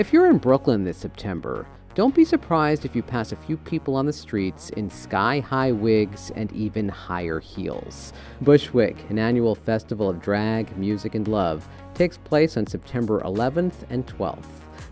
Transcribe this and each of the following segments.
If you're in Brooklyn this September, don't be surprised if you pass a few people on the streets in sky high wigs and even higher heels. Bushwig, an annual festival of drag, music, and love, takes place on September 11th and 12th.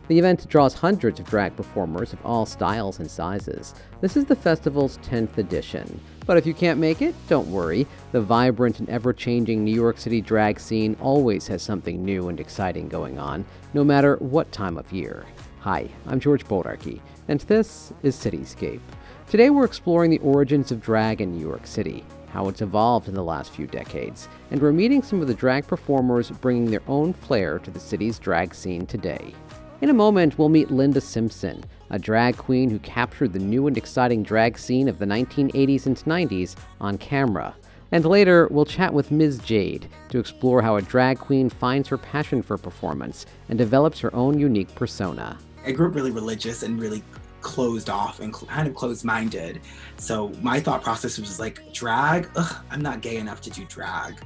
The event draws hundreds of drag performers of all styles and sizes. This is the festival's 10th edition. But if you can't make it, don't worry. The vibrant and ever changing New York City drag scene always has something new and exciting going on, no matter what time of year. Hi, I'm George Bodarky, and this is Cityscape. Today we're exploring the origins of drag in New York City, how it's evolved in the last few decades, and we're meeting some of the drag performers bringing their own flair to the city's drag scene today. In a moment, we'll meet Linda Simpson, a drag queen who captured the new and exciting drag scene of the 1980s and 90s on camera. And later, we'll chat with Ms. Jade to explore how a drag queen finds her passion for performance and develops her own unique persona. I grew up really religious and really closed off and kind of closed minded. So my thought process was like, drag? Ugh, I'm not gay enough to do drag.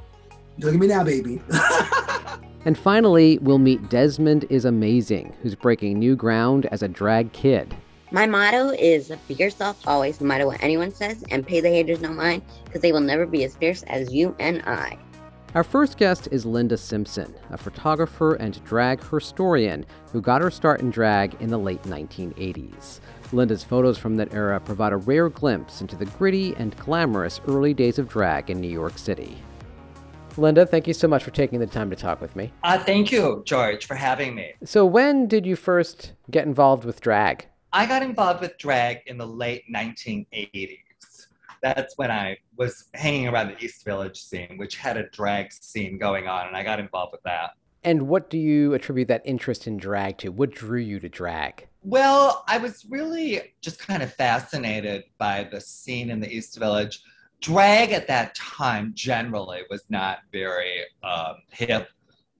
Look at me now, baby. and finally, we'll meet Desmond is Amazing, who's breaking new ground as a drag kid. My motto is be yourself always, no matter what anyone says, and pay the haters no mind, because they will never be as fierce as you and I. Our first guest is Linda Simpson, a photographer and drag historian who got her start in drag in the late 1980s. Linda's photos from that era provide a rare glimpse into the gritty and glamorous early days of drag in New York City. Linda, thank you so much for taking the time to talk with me. Uh, thank you, George, for having me. So, when did you first get involved with drag? I got involved with drag in the late 1980s that's when I was hanging around the East Village scene, which had a drag scene going on, and I got involved with that. And what do you attribute that interest in drag to? What drew you to drag? Well, I was really just kind of fascinated by the scene in the East Village. Drag at that time generally was not very um, hip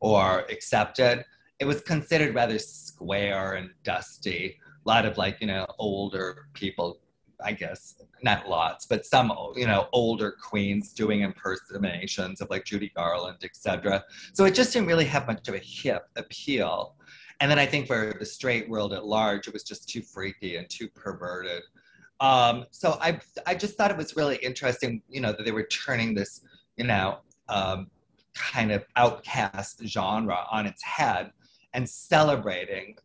or accepted. It was considered rather square and dusty. A lot of like, you know, older people I guess not lots, but some you know older queens doing impersonations of like Judy Garland, etc. So it just didn't really have much of a hip appeal. And then I think for the straight world at large, it was just too freaky and too perverted. Um, so I I just thought it was really interesting, you know, that they were turning this, you know, um, kind of outcast genre on its head and celebrating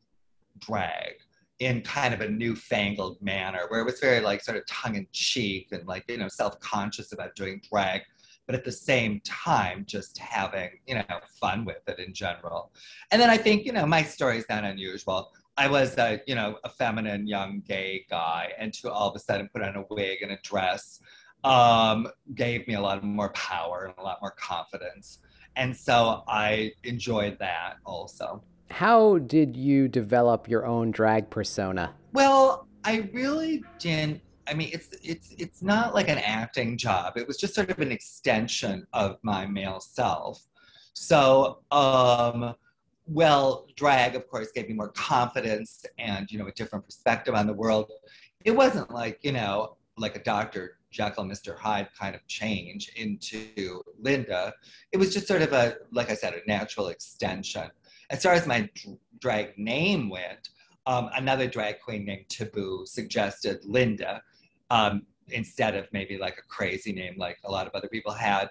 drag in kind of a newfangled manner where it was very like sort of tongue in cheek and like, you know, self conscious about doing drag, but at the same time, just having, you know, fun with it in general. And then I think, you know, my story is not unusual. I was a, you know, a feminine young gay guy and to all of a sudden put on a wig and a dress um, gave me a lot more power and a lot more confidence. And so I enjoyed that also. How did you develop your own drag persona? Well, I really didn't. I mean, it's it's it's not like an acting job. It was just sort of an extension of my male self. So, um, well, drag, of course, gave me more confidence and you know a different perspective on the world. It wasn't like you know like a Dr. Jekyll, Mr. Hyde kind of change into Linda. It was just sort of a, like I said, a natural extension. As far as my drag name went, um, another drag queen named Taboo suggested Linda um, instead of maybe like a crazy name like a lot of other people had.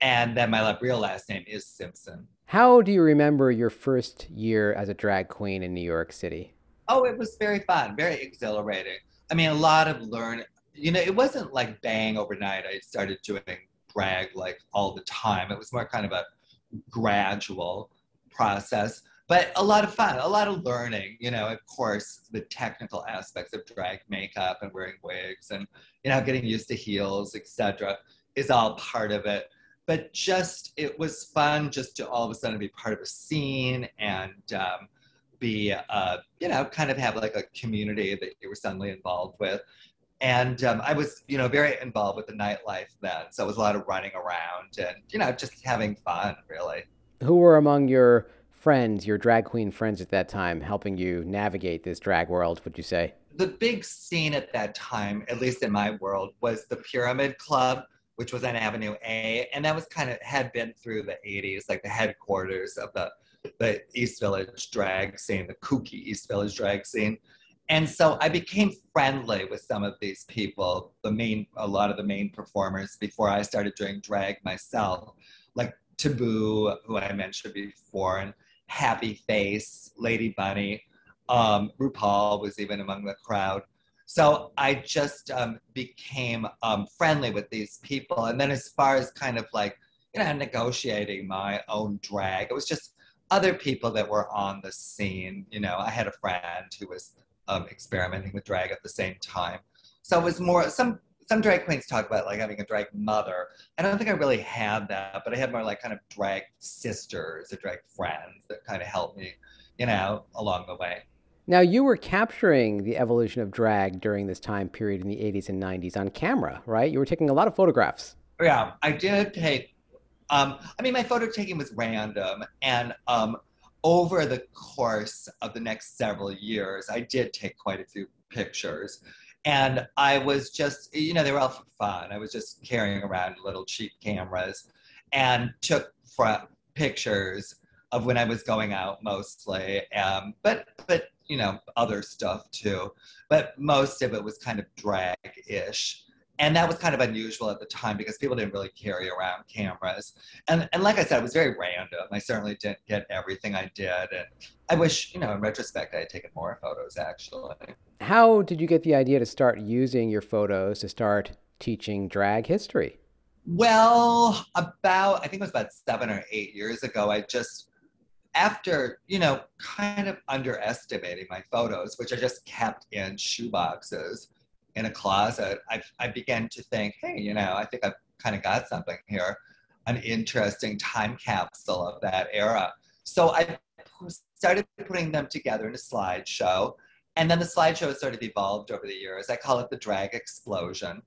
And then my real last name is Simpson. How do you remember your first year as a drag queen in New York City? Oh, it was very fun, very exhilarating. I mean, a lot of learn. You know, it wasn't like bang overnight. I started doing drag like all the time. It was more kind of a gradual process, but a lot of fun, a lot of learning. You know, of course, the technical aspects of drag makeup and wearing wigs and you know getting used to heels, etc., is all part of it. But just it was fun just to all of a sudden be part of a scene and um, be uh, you know kind of have like a community that you were suddenly involved with and um, I was, you know, very involved with the nightlife then. So it was a lot of running around and, you know, just having fun, really. Who were among your friends, your drag queen friends at that time, helping you navigate this drag world, would you say? The big scene at that time, at least in my world, was the Pyramid Club, which was on Avenue A. And that was kind of, had been through the 80s, like the headquarters of the the East Village drag scene, the kooky East Village drag scene. And so I became friendly with some of these people, the main, a lot of the main performers before I started doing drag myself, like Taboo, who I mentioned before, and Happy Face, Lady Bunny. Um, RuPaul was even among the crowd. So I just um, became um, friendly with these people. And then as far as kind of like, you know, negotiating my own drag, it was just other people that were on the scene. You know, I had a friend who was um, experimenting with drag at the same time. So it was more, some some drag queens talk about like having a drag mother. I don't think I really had that, but I had more like kind of drag sisters or drag friends that kind of helped me, you know, along the way. Now, you were capturing the evolution of drag during this time period in the 80s and 90s on camera, right? You were taking a lot of photographs. Yeah, I did take, um, I mean, my photo taking was random. And um, over the course of the next several years, I did take quite a few pictures. And I was just, you know, they were all for fun. I was just carrying around little cheap cameras and took pictures of when I was going out mostly. Um, but, but you know, other stuff too. But most of it was kind of drag-ish. And that was kind of unusual at the time because people didn't really carry around cameras. And, and like I said, it was very random. I certainly didn't get everything I did. And I wish, you know, in retrospect, I had taken more photos actually. How did you get the idea to start using your photos to start teaching drag history? Well, about, I think it was about seven or eight years ago, I just after, you know, kind of underestimating my photos, which I just kept in shoeboxes in a closet, I, I began to think, hey, you know, I think I've kind of got something here, an interesting time capsule of that era. So I started putting them together in a slideshow. And then the slideshow sort of evolved over the years. I call it the drag explosion.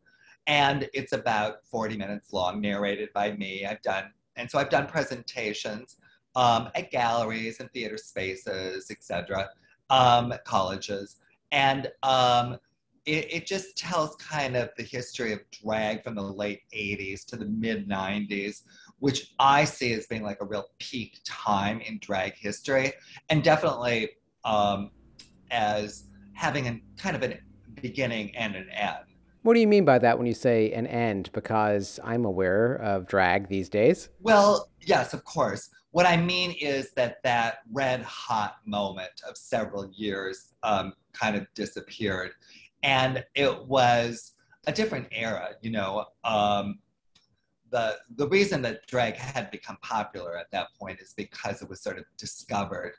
And it's about 40 minutes long, narrated by me. I've done, and so I've done presentations um, at galleries and theater spaces, etc., um, colleges. And um, it, it, just tells kind of the history of drag from the late 80s to the mid 90s, which I see as being like a real peak time in drag history, and definitely um, as having a kind of a beginning and an end. What do you mean by that when you say an end? Because I'm aware of drag these days. Well, yes, of course. What I mean is that that red hot moment of several years um, kind of disappeared. And it was a different era, you know. Um, the, the reason that drag had become popular at that point is because it was sort of discovered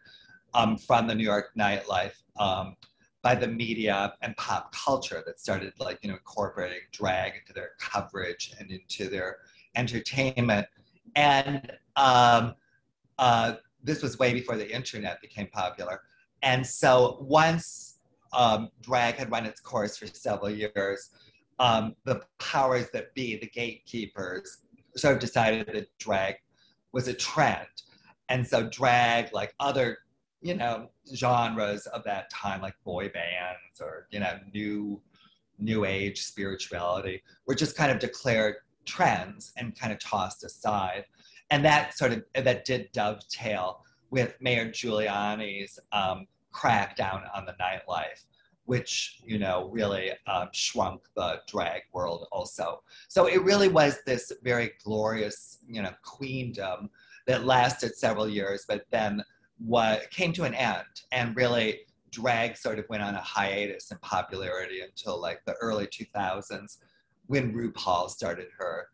um, from the New York nightlife um, by the media and pop culture that started like you know incorporating drag into their coverage and into their entertainment and um, uh, this was way before the internet became popular. And so once um, drag had run its course for several years, um, the powers that be, the gatekeepers, sort of decided that drag was a trend. And so drag, like other, you know, genres of that time, like boy bands or, you know, new new age spirituality, were just kind of declared trends and kind of tossed aside and that sort of that did dovetail with Mayor Giuliani's um, crackdown on the nightlife, which you know really um, shrunk the drag world also. So it really was this very glorious you know queendom that lasted several years, but then what came to an end, and really drag sort of went on a hiatus in popularity until like the early 2000s when RuPaul started her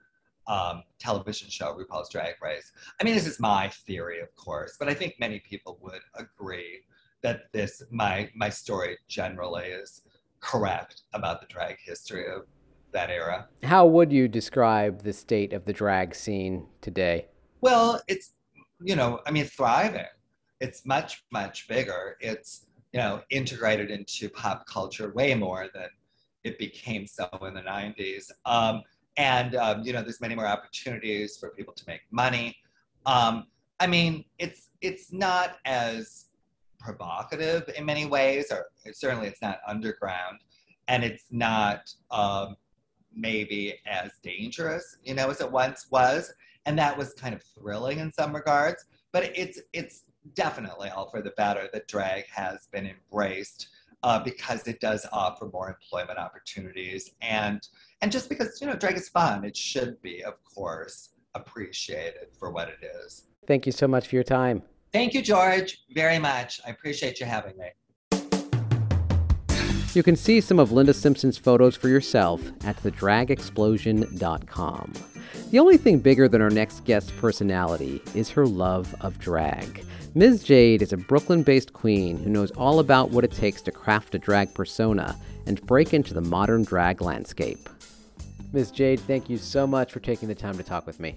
um, television show, RuPaul's Drag Race. I mean, this is my theory, of course, but I think many people would agree that this my my story generally is correct about the drag history of that era. How would you describe the state of the drag scene today? Well, it's you know, I mean, thriving. It's much much bigger. It's you know integrated into pop culture way more than it became so in the 90s. Um, and um, you know there's many more opportunities for people to make money um, i mean it's it's not as provocative in many ways or certainly it's not underground and it's not um, maybe as dangerous you know as it once was and that was kind of thrilling in some regards but it's it's definitely all for the better that drag has been embraced uh, because it does offer more employment opportunities and and just because you know drag is fun it should be of course appreciated for what it is Thank you so much for your time. thank you george very much i appreciate you having me You can see some of Linda Simpson's photos for yourself at thedragexplosion.com. The only thing bigger than our next guest's personality is her love of drag. Ms. Jade is a Brooklyn based queen who knows all about what it takes to craft a drag persona and break into the modern drag landscape. Ms. Jade, thank you so much for taking the time to talk with me.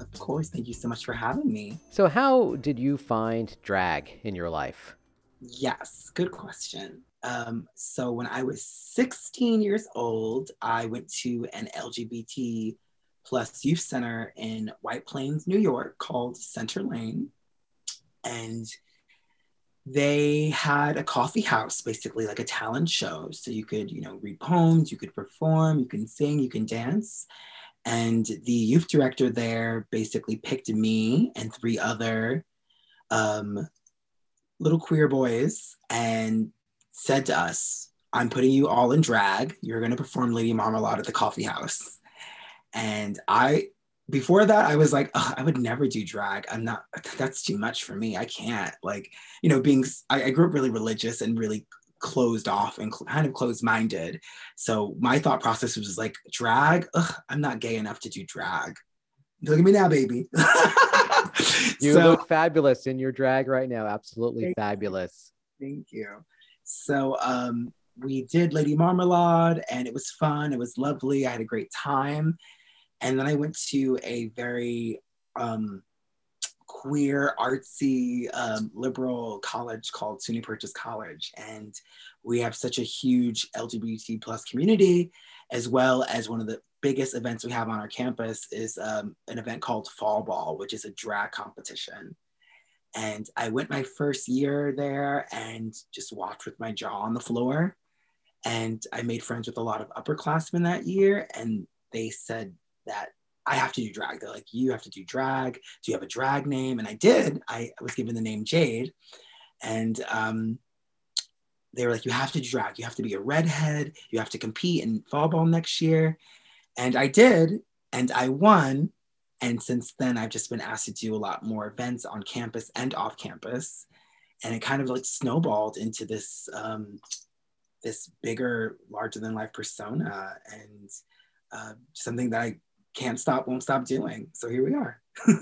Of course, thank you so much for having me. So, how did you find drag in your life? Yes, good question. Um, so when I was 16 years old, I went to an LGBT plus youth center in White Plains, New York, called Center Lane, and they had a coffee house, basically like a talent show. So you could, you know, read poems, you could perform, you can sing, you can dance. And the youth director there basically picked me and three other um, little queer boys and said to us, I'm putting you all in drag. You're going to perform Lady Marmalade at the coffee house. And I, before that, I was like, I would never do drag. I'm not, that's too much for me. I can't. Like, you know, being, I, I grew up really religious and really closed off and kind of closed minded. So my thought process was like, drag, Ugh, I'm not gay enough to do drag. Look at me now, baby. You So- look fabulous in your drag right now. Absolutely Thank you. fabulous. Thank you. So um, we did Lady Marmalade and it was fun. It was lovely. I had a great time. And then I went to a very um, queer, artsy, um, liberal college called SUNY Purchase College. And we have such a huge LGBT plus community, as well as one of the biggest events we have on our campus is um, an event called Fall Ball, which is a drag competition. And I went my first year there and just walked with my jaw on the floor. And I made friends with a lot of upperclassmen that year. And they said that I have to do drag. They're like, you have to do drag. Do you have a drag name? And I did. I was given the name Jade. And um, they were like, you have to drag. You have to be a redhead. You have to compete in fall ball next year. And I did. And I won. And since then, I've just been asked to do a lot more events on campus and off campus. And it kind of like snowballed into this um, this bigger, larger than life persona and uh, something that I can't stop, won't stop doing. So here we are.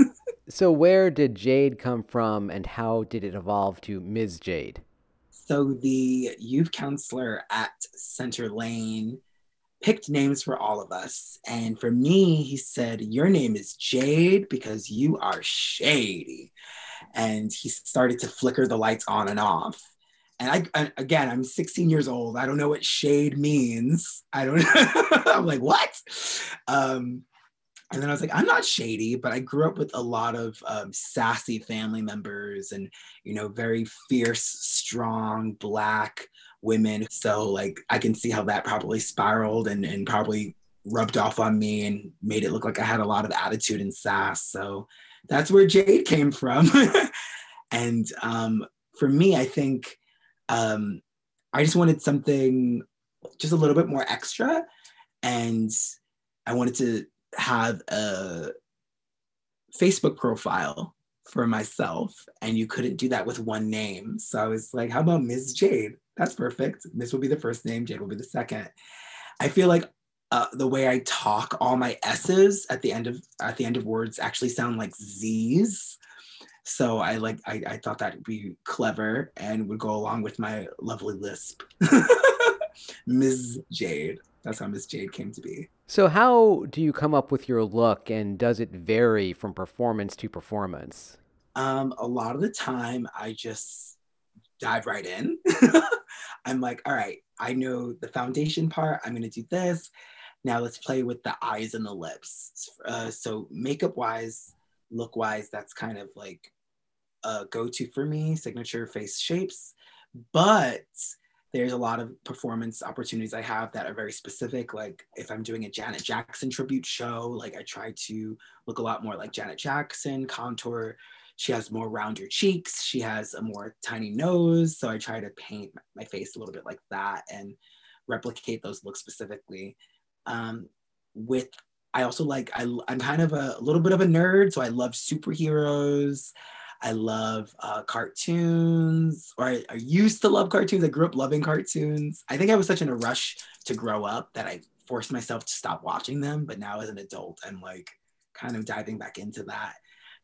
So, where did Jade come from and how did it evolve to Ms. Jade? So the youth counselor at Center Lane picked names for all of us. And for me, he said, Your name is Jade because you are shady. And he started to flicker the lights on and off. And I, again, I'm 16 years old. I don't know what shade means. I don't, I'm like, what? Um, and then I was like, I'm not shady, but I grew up with a lot of um, sassy family members and, you know, very fierce, strong, black women. So, like, I can see how that probably spiraled and, and probably rubbed off on me and made it look like I had a lot of attitude and sass. So, that's where Jade came from. and um, for me, I think um, I just wanted something just a little bit more extra. And I wanted to have a Facebook profile for myself, and you couldn't do that with one name. So I was like, how about Ms. Jade? That's perfect. Miss will be the first name, Jade will be the second. I feel like uh, the way I talk, all my S's at the end of at the end of words actually sound like Z's. So I like I, I thought that'd be clever and would go along with my lovely lisp. Ms. Jade. That's how Miss Jade came to be. So, how do you come up with your look and does it vary from performance to performance? Um, a lot of the time, I just dive right in. I'm like, all right, I know the foundation part. I'm going to do this. Now let's play with the eyes and the lips. Uh, so, makeup wise, look wise, that's kind of like a go to for me, signature face shapes. But there's a lot of performance opportunities I have that are very specific. Like if I'm doing a Janet Jackson tribute show, like I try to look a lot more like Janet Jackson, contour she has more rounder cheeks. She has a more tiny nose. So I try to paint my face a little bit like that and replicate those looks specifically. Um, with I also like I, I'm kind of a, a little bit of a nerd, so I love superheroes. I love uh, cartoons, or I, I, used to love cartoons. I grew up loving cartoons. I think I was such in a rush to grow up that I forced myself to stop watching them. But now, as an adult, I'm like kind of diving back into that.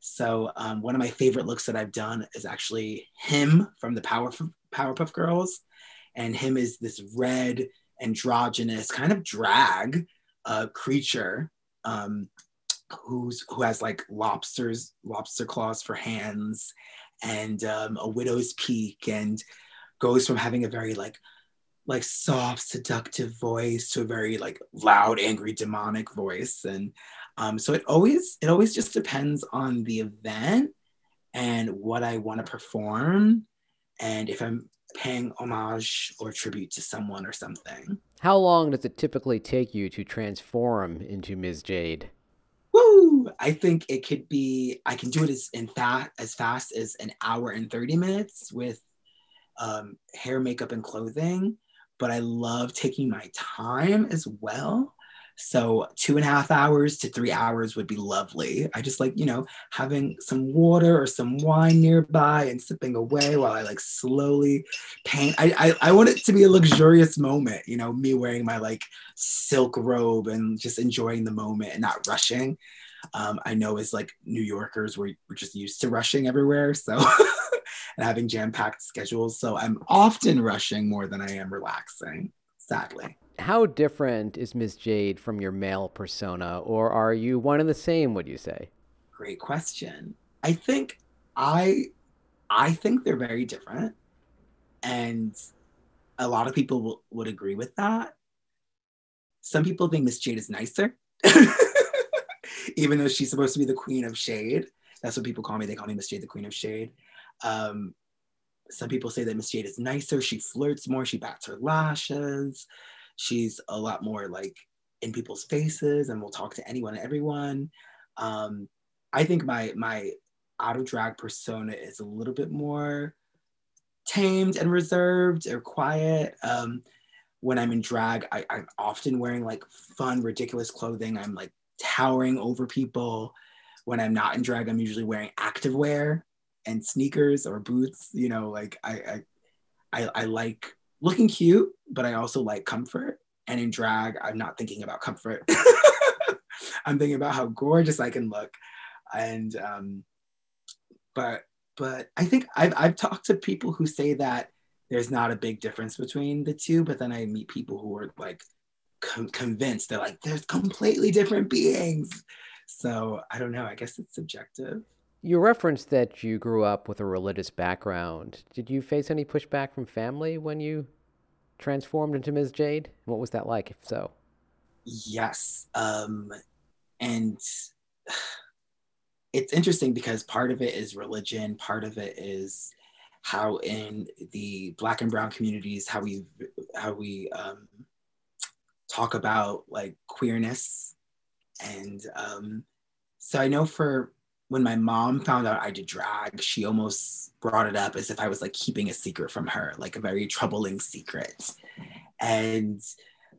So um, one of my favorite looks that I've done is actually him from the Power Powerpuff Girls, and him is this red androgynous kind of drag uh, creature um, who's who has like lobsters lobster claws for hands and um, a widow's peak and goes from having a very like like soft seductive voice to a very like loud angry demonic voice and um, so it always it always just depends on the event and what I want to perform and if I'm paying homage or tribute to someone or something. How long does it typically take you to transform into Ms. Jade? I think it could be I can do it as in fast as fast as an hour and 30 minutes with um, hair, makeup, and clothing. But I love taking my time as well so two and a half hours to three hours would be lovely. I just like, you know, having some water or some wine nearby and sipping away while I like slowly paint. I, I, I want it to be a luxurious moment, you know, me wearing my like silk robe and just enjoying the moment and not rushing. Um, I know as like New Yorkers, we're, we're just used to rushing everywhere. So, and having jam packed schedules. So I'm often rushing more than I am relaxing, sadly how different is Ms. Jade from your male persona, or are you one and the same? Would you say? Great question. I think I, I think they're very different, and a lot of people will, would agree with that. Some people think Miss Jade is nicer, even though she's supposed to be the queen of shade. That's what people call me. They call me Miss Jade, the queen of shade. Um, some people say that Miss Jade is nicer. She flirts more. She bats her lashes she's a lot more like in people's faces and will talk to anyone and everyone. Um, I think my my out of drag persona is a little bit more tamed and reserved or quiet. Um, when I'm in drag, I, I'm often wearing like fun, ridiculous clothing. I'm like towering over people. When I'm not in drag, I'm usually wearing activewear and sneakers or boots. You know, like I I, I, I like looking cute, but I also like comfort. And in drag, I'm not thinking about comfort. I'm thinking about how gorgeous I can look. And um, but but I think I've I've talked to people who say that there's not a big difference between the two, but then I meet people who are like com- convinced they're like there's completely different beings. So I don't know. I guess it's subjective. You referenced that you grew up with a religious background. Did you face any pushback from family when you transformed into Ms. Jade? What was that like, if so? Yes. Um, and it's interesting because part of it is religion, part of it is how in the black and brown communities how we how we um, talk about like queerness and um, so i know for when my mom found out I did drag, she almost brought it up as if I was like keeping a secret from her, like a very troubling secret. And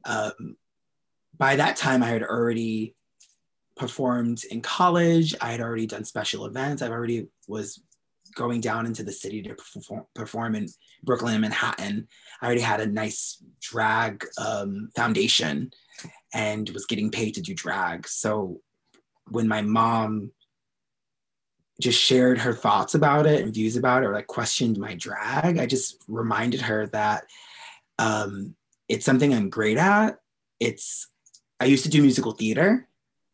um, by that time, I had already performed in college. I had already done special events. I've already was going down into the city to perform, perform in Brooklyn and Manhattan. I already had a nice drag um, foundation and was getting paid to do drag. So when my mom just shared her thoughts about it and views about it or like questioned my drag i just reminded her that um, it's something i'm great at it's i used to do musical theater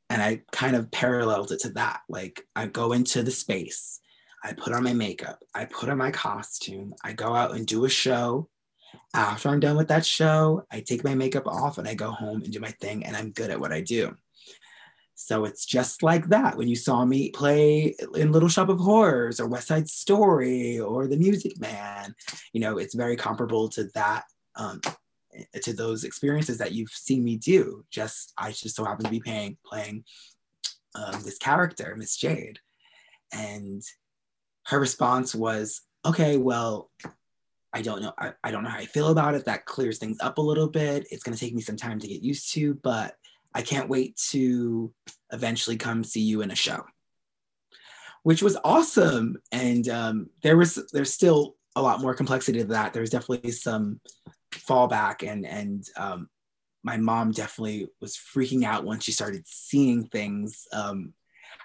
and i kind of paralleled it to that like i go into the space i put on my makeup i put on my costume i go out and do a show after i'm done with that show i take my makeup off and i go home and do my thing and i'm good at what i do so it's just like that. When you saw me play in Little Shop of Horrors or West Side Story or The Music Man, you know, it's very comparable to that, um, to those experiences that you've seen me do. Just I just so happen to be paying, playing um, this character, Miss Jade, and her response was, okay, well, I don't know. I, I don't know how I feel about it. That clears things up a little bit. It's going to take me some time to get used to, but I can't wait to eventually come see you in a show, which was awesome. And um, there was there's still a lot more complexity to that. There's definitely some fallback, and and um, my mom definitely was freaking out once she started seeing things. Um,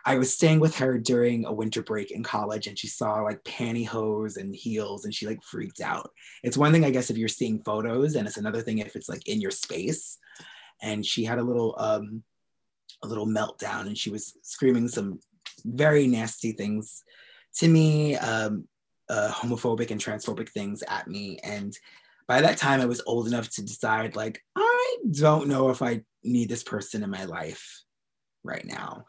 I was staying with her during a winter break in college and she saw like pantyhose and heels and she like freaked out. It's one thing, I guess, if you're seeing photos, and it's another thing if it's like in your space. And she had a little um a little meltdown and she was screaming some very nasty things to me, um, uh, homophobic and transphobic things at me. And by that time, I was old enough to decide, like, I don't know if I need this person in my life right now.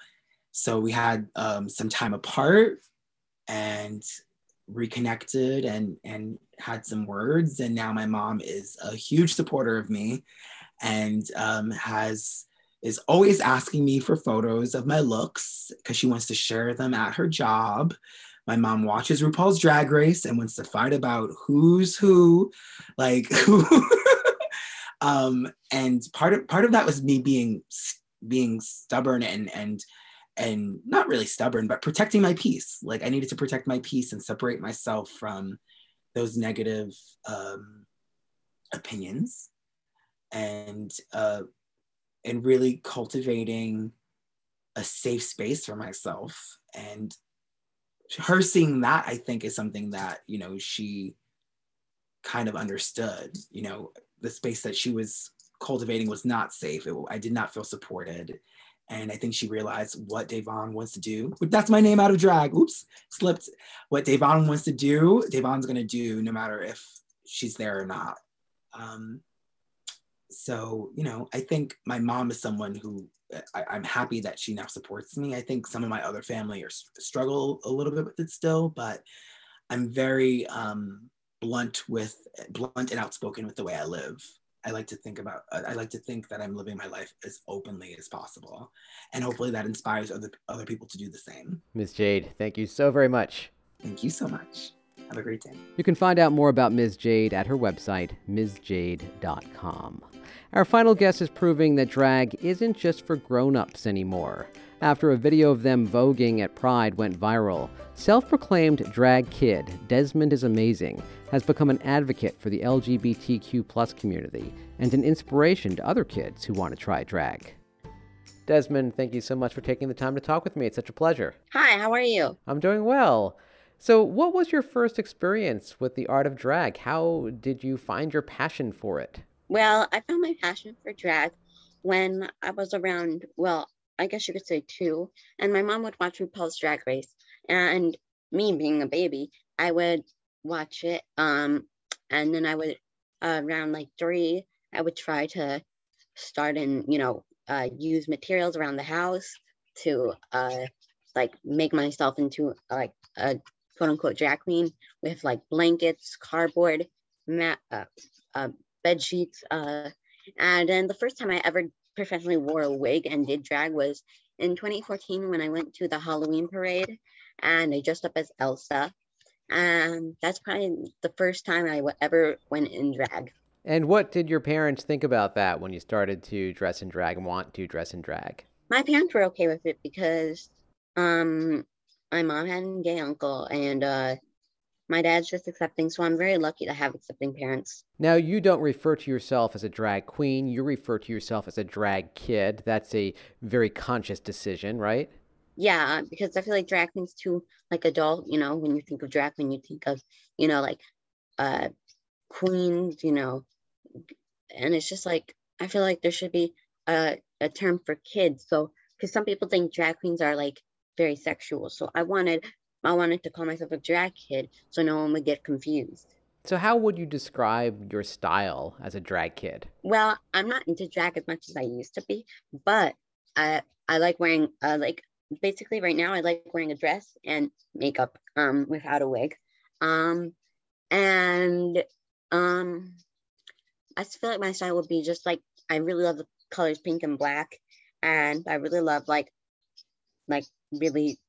So we had um, some time apart and reconnected and and had some words. And now my mom is a huge supporter of me and um, has is always asking me for photos of my looks because she wants to share them at her job. My mom watches RuPaul's Drag Race and wants to fight about who's who, like who. um, and part of part of that was me being being stubborn and and and not really stubborn, but protecting my peace. Like I needed to protect my peace and separate myself from those negative um, opinions, and uh, and really cultivating a safe space for myself. And her seeing that, I think, is something that you know she kind of understood. You know, the space that she was cultivating was not safe. It, I did not feel supported and I think she realized what Devon wants to do. That's my name out of drag. Oops, slipped. What Devon wants to do, Devon's gonna do no matter if she's there or not. Um, so you know, I think my mom is someone who I, am happy that she now supports me. I think some of my other family are struggle a little bit with it still, but I'm very um, blunt with blunt and outspoken with the way I live. I like to think about, uh, I like to think that I'm living my life as openly as possible. And hopefully that inspires other, other people to do the same. Ms. Jade, thank you so very much. Thank you so much. Have a great day. You can find out more about Ms. Jade at her website, msjade.com. Our final guest is proving that drag isn't just for grown ups anymore. After a video of them voguing at Pride went viral, self proclaimed drag kid Desmond is Amazing has become an advocate for the LGBTQ community and an inspiration to other kids who want to try drag. Desmond, thank you so much for taking the time to talk with me. It's such a pleasure. Hi, how are you? I'm doing well. So, what was your first experience with the art of drag? How did you find your passion for it? Well, I found my passion for drag when I was around, well, I guess you could say two, and my mom would watch RuPaul's Drag Race. And me being a baby, I would watch it. Um, and then I would uh, around like three, I would try to start and you know uh, use materials around the house to uh, like make myself into like a quote unquote drag queen with like blankets, cardboard, mat, uh, uh, bed sheets. Uh, and then the first time I ever professionally wore a wig and did drag was in 2014 when I went to the Halloween parade and I dressed up as Elsa. And that's probably the first time I ever went in drag. And what did your parents think about that when you started to dress in drag and want to dress in drag? My parents were okay with it because um, my mom had a gay uncle and uh, my dad's just accepting. So I'm very lucky to have accepting parents. Now, you don't refer to yourself as a drag queen, you refer to yourself as a drag kid. That's a very conscious decision, right? yeah, because I feel like drag queens too, like adult, you know, when you think of drag queen, you think of, you know, like uh queens, you know, and it's just like I feel like there should be a, a term for kids. So because some people think drag queens are like very sexual. So I wanted I wanted to call myself a drag kid so no one would get confused. So how would you describe your style as a drag kid? Well, I'm not into drag as much as I used to be, but I I like wearing uh, like basically right now I like wearing a dress and makeup um without a wig. Um and um I feel like my style would be just like I really love the colors pink and black and I really love like like really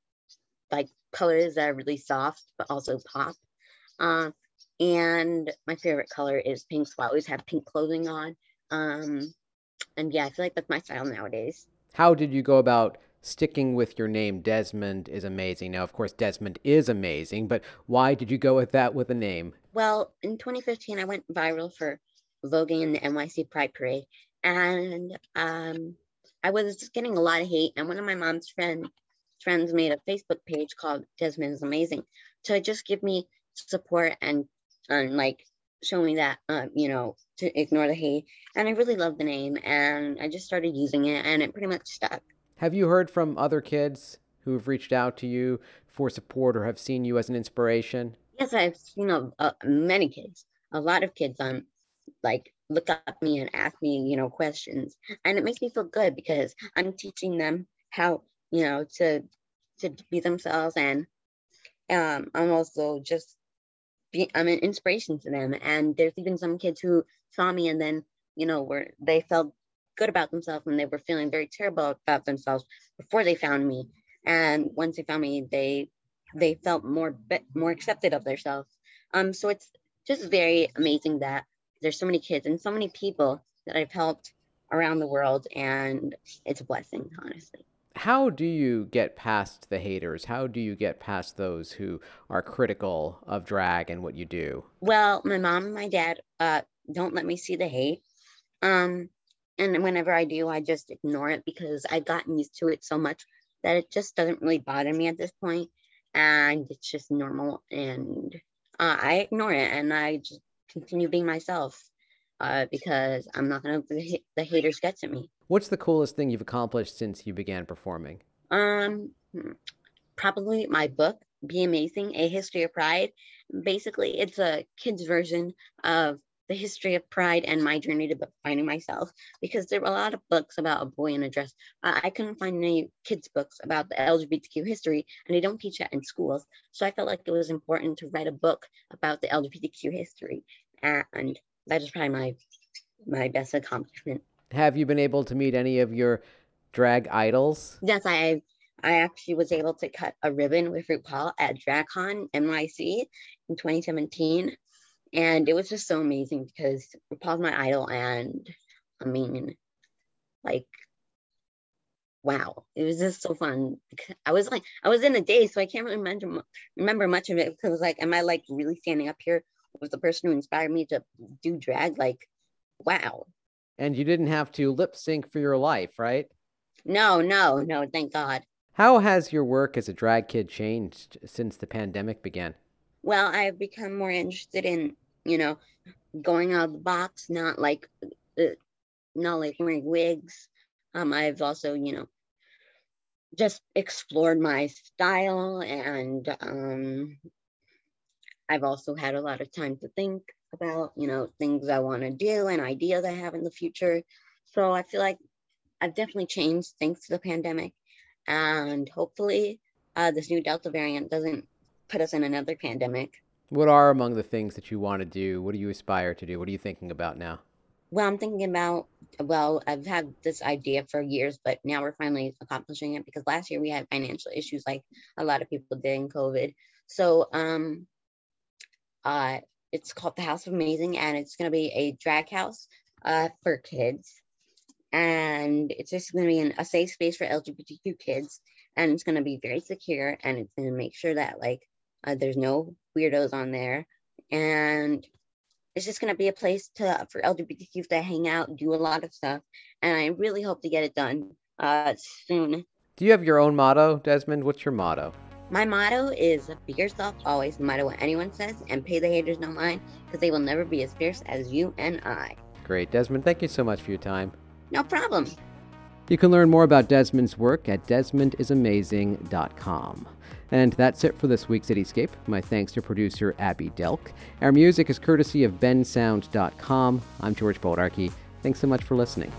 like colors that are really soft but also pop. Uh, and my favorite color is pink, so I always have pink clothing on. Um, and yeah, I feel like that's my style nowadays. How did you go about sticking with your name? Desmond is amazing. Now, of course, Desmond is amazing, but why did you go with that with a name? Well, in 2015, I went viral for voguing in the NYC Pride Parade, and um, I was getting a lot of hate. And one of my mom's friend friends made a Facebook page called Desmond is Amazing to just give me support and and like show me that um, you know to ignore the hate. And I really love the name, and I just started using it, and it pretty much stuck. Have you heard from other kids who have reached out to you for support or have seen you as an inspiration? Yes, I've seen a, a, many kids, a lot of kids um like look up at me and ask me, you know, questions. And it makes me feel good because I'm teaching them how, you know, to to be themselves and um I'm also just be I'm an inspiration to them. And there's even some kids who saw me and then, you know, were they felt good about themselves and they were feeling very terrible about themselves before they found me. And once they found me, they they felt more more accepted of themselves. Um, so it's just very amazing that there's so many kids and so many people that I've helped around the world, and it's a blessing, honestly. How do you get past the haters? How do you get past those who are critical of drag and what you do? Well, my mom and my dad uh, don't let me see the hate. Um, and whenever I do, I just ignore it because I've gotten used to it so much that it just doesn't really bother me at this point, and it's just normal. And uh, I ignore it, and I just continue being myself uh, because I'm not gonna the, the haters get to me. What's the coolest thing you've accomplished since you began performing? Um, hmm, probably my book, Be Amazing: A History of Pride. Basically, it's a kids version of the history of pride and my journey to finding myself because there were a lot of books about a boy in a dress. Uh, I couldn't find any kids' books about the LGBTQ history, and they don't teach that in schools. So I felt like it was important to write a book about the LGBTQ history and that is probably my my best accomplishment. Have you been able to meet any of your drag idols? Yes, I I actually was able to cut a ribbon with RuPaul at DragCon NYC in 2017, and it was just so amazing because RuPaul's my idol, and I mean, like, wow, it was just so fun. I was like, I was in a day, so I can't really remember remember much of it because I was like, am I like really standing up here was the person who inspired me to do drag. Like, wow. And you didn't have to lip sync for your life, right? No, no, no, thank God. How has your work as a drag kid changed since the pandemic began? Well, I've become more interested in, you know, going out of the box, not like, uh, not like wearing wigs. Um, I've also, you know, just explored my style and um, I've also had a lot of time to think about, you know, things I want to do and ideas I have in the future. So I feel like I've definitely changed thanks to the pandemic. And hopefully, uh, this new Delta variant doesn't put us in another pandemic. What are among the things that you want to do? What do you aspire to do? What are you thinking about now? Well, I'm thinking about, well, I've had this idea for years, but now we're finally accomplishing it because last year we had financial issues like a lot of people did in COVID. So um, uh, it's called the House of Amazing, and it's going to be a drag house uh, for kids. And it's just going to be an, a safe space for LGBTQ kids. And it's going to be very secure, and it's going to make sure that like uh, there's no weirdos on there. And it's just going to be a place to for LGBTQ to hang out, do a lot of stuff. And I really hope to get it done uh, soon. Do you have your own motto, Desmond? What's your motto? My motto is be yourself always, no matter what anyone says, and pay the haters no mind, because they will never be as fierce as you and I. Great. Desmond, thank you so much for your time. No problem. You can learn more about Desmond's work at desmondisamazing.com. And that's it for this week's Cityscape. My thanks to producer Abby Delk. Our music is courtesy of bensound.com. I'm George Bodarky. Thanks so much for listening.